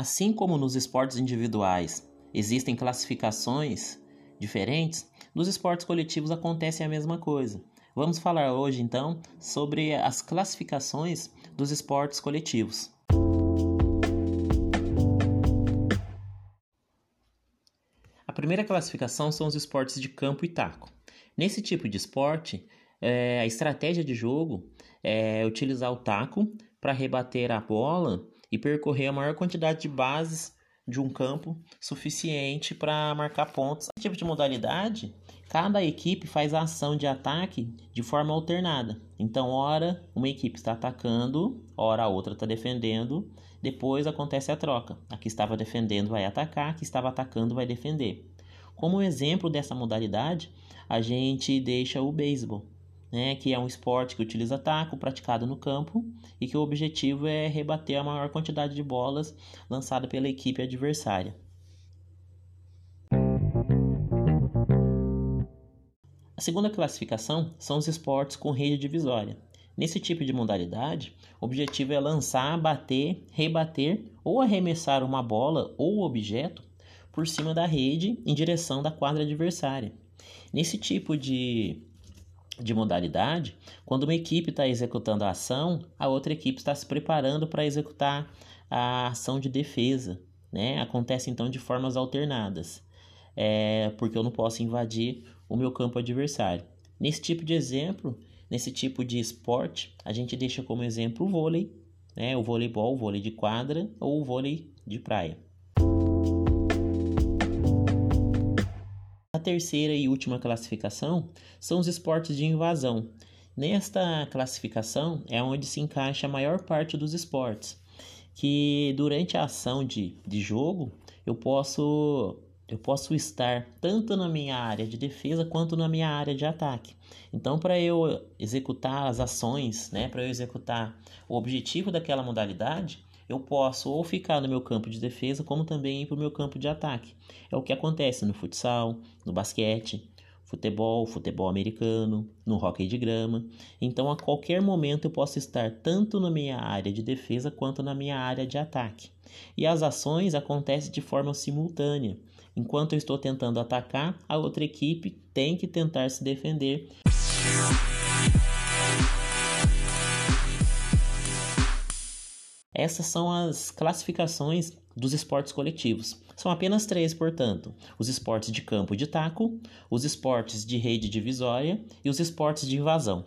Assim como nos esportes individuais existem classificações diferentes, nos esportes coletivos acontece a mesma coisa. Vamos falar hoje então sobre as classificações dos esportes coletivos. A primeira classificação são os esportes de campo e taco. Nesse tipo de esporte, é, a estratégia de jogo é utilizar o taco para rebater a bola e percorrer a maior quantidade de bases de um campo suficiente para marcar pontos. Esse tipo de modalidade, cada equipe faz a ação de ataque de forma alternada. Então, ora uma equipe está atacando, ora a outra está defendendo, depois acontece a troca. A que estava defendendo vai atacar, a que estava atacando vai defender. Como exemplo dessa modalidade, a gente deixa o beisebol né, que é um esporte que utiliza taco praticado no campo e que o objetivo é rebater a maior quantidade de bolas lançada pela equipe adversária. A segunda classificação são os esportes com rede divisória. Nesse tipo de modalidade, o objetivo é lançar, bater, rebater ou arremessar uma bola ou objeto por cima da rede em direção da quadra adversária. Nesse tipo de de modalidade, quando uma equipe está executando a ação, a outra equipe está se preparando para executar a ação de defesa. Né? Acontece então de formas alternadas, é, porque eu não posso invadir o meu campo adversário. Nesse tipo de exemplo, nesse tipo de esporte, a gente deixa como exemplo o vôlei, né? o voleibol, o vôlei de quadra ou o vôlei de praia. Terceira e última classificação são os esportes de invasão. Nesta classificação é onde se encaixa a maior parte dos esportes, que durante a ação de, de jogo eu posso eu posso estar tanto na minha área de defesa quanto na minha área de ataque. Então, para eu executar as ações, né, para eu executar o objetivo daquela modalidade, eu posso ou ficar no meu campo de defesa, como também ir para o meu campo de ataque. É o que acontece no futsal, no basquete, futebol, futebol americano, no hockey de grama. Então, a qualquer momento eu posso estar tanto na minha área de defesa quanto na minha área de ataque. E as ações acontecem de forma simultânea. Enquanto eu estou tentando atacar, a outra equipe tem que tentar se defender. Essas são as classificações dos esportes coletivos. São apenas três, portanto: os esportes de campo de taco, os esportes de rede divisória e os esportes de invasão.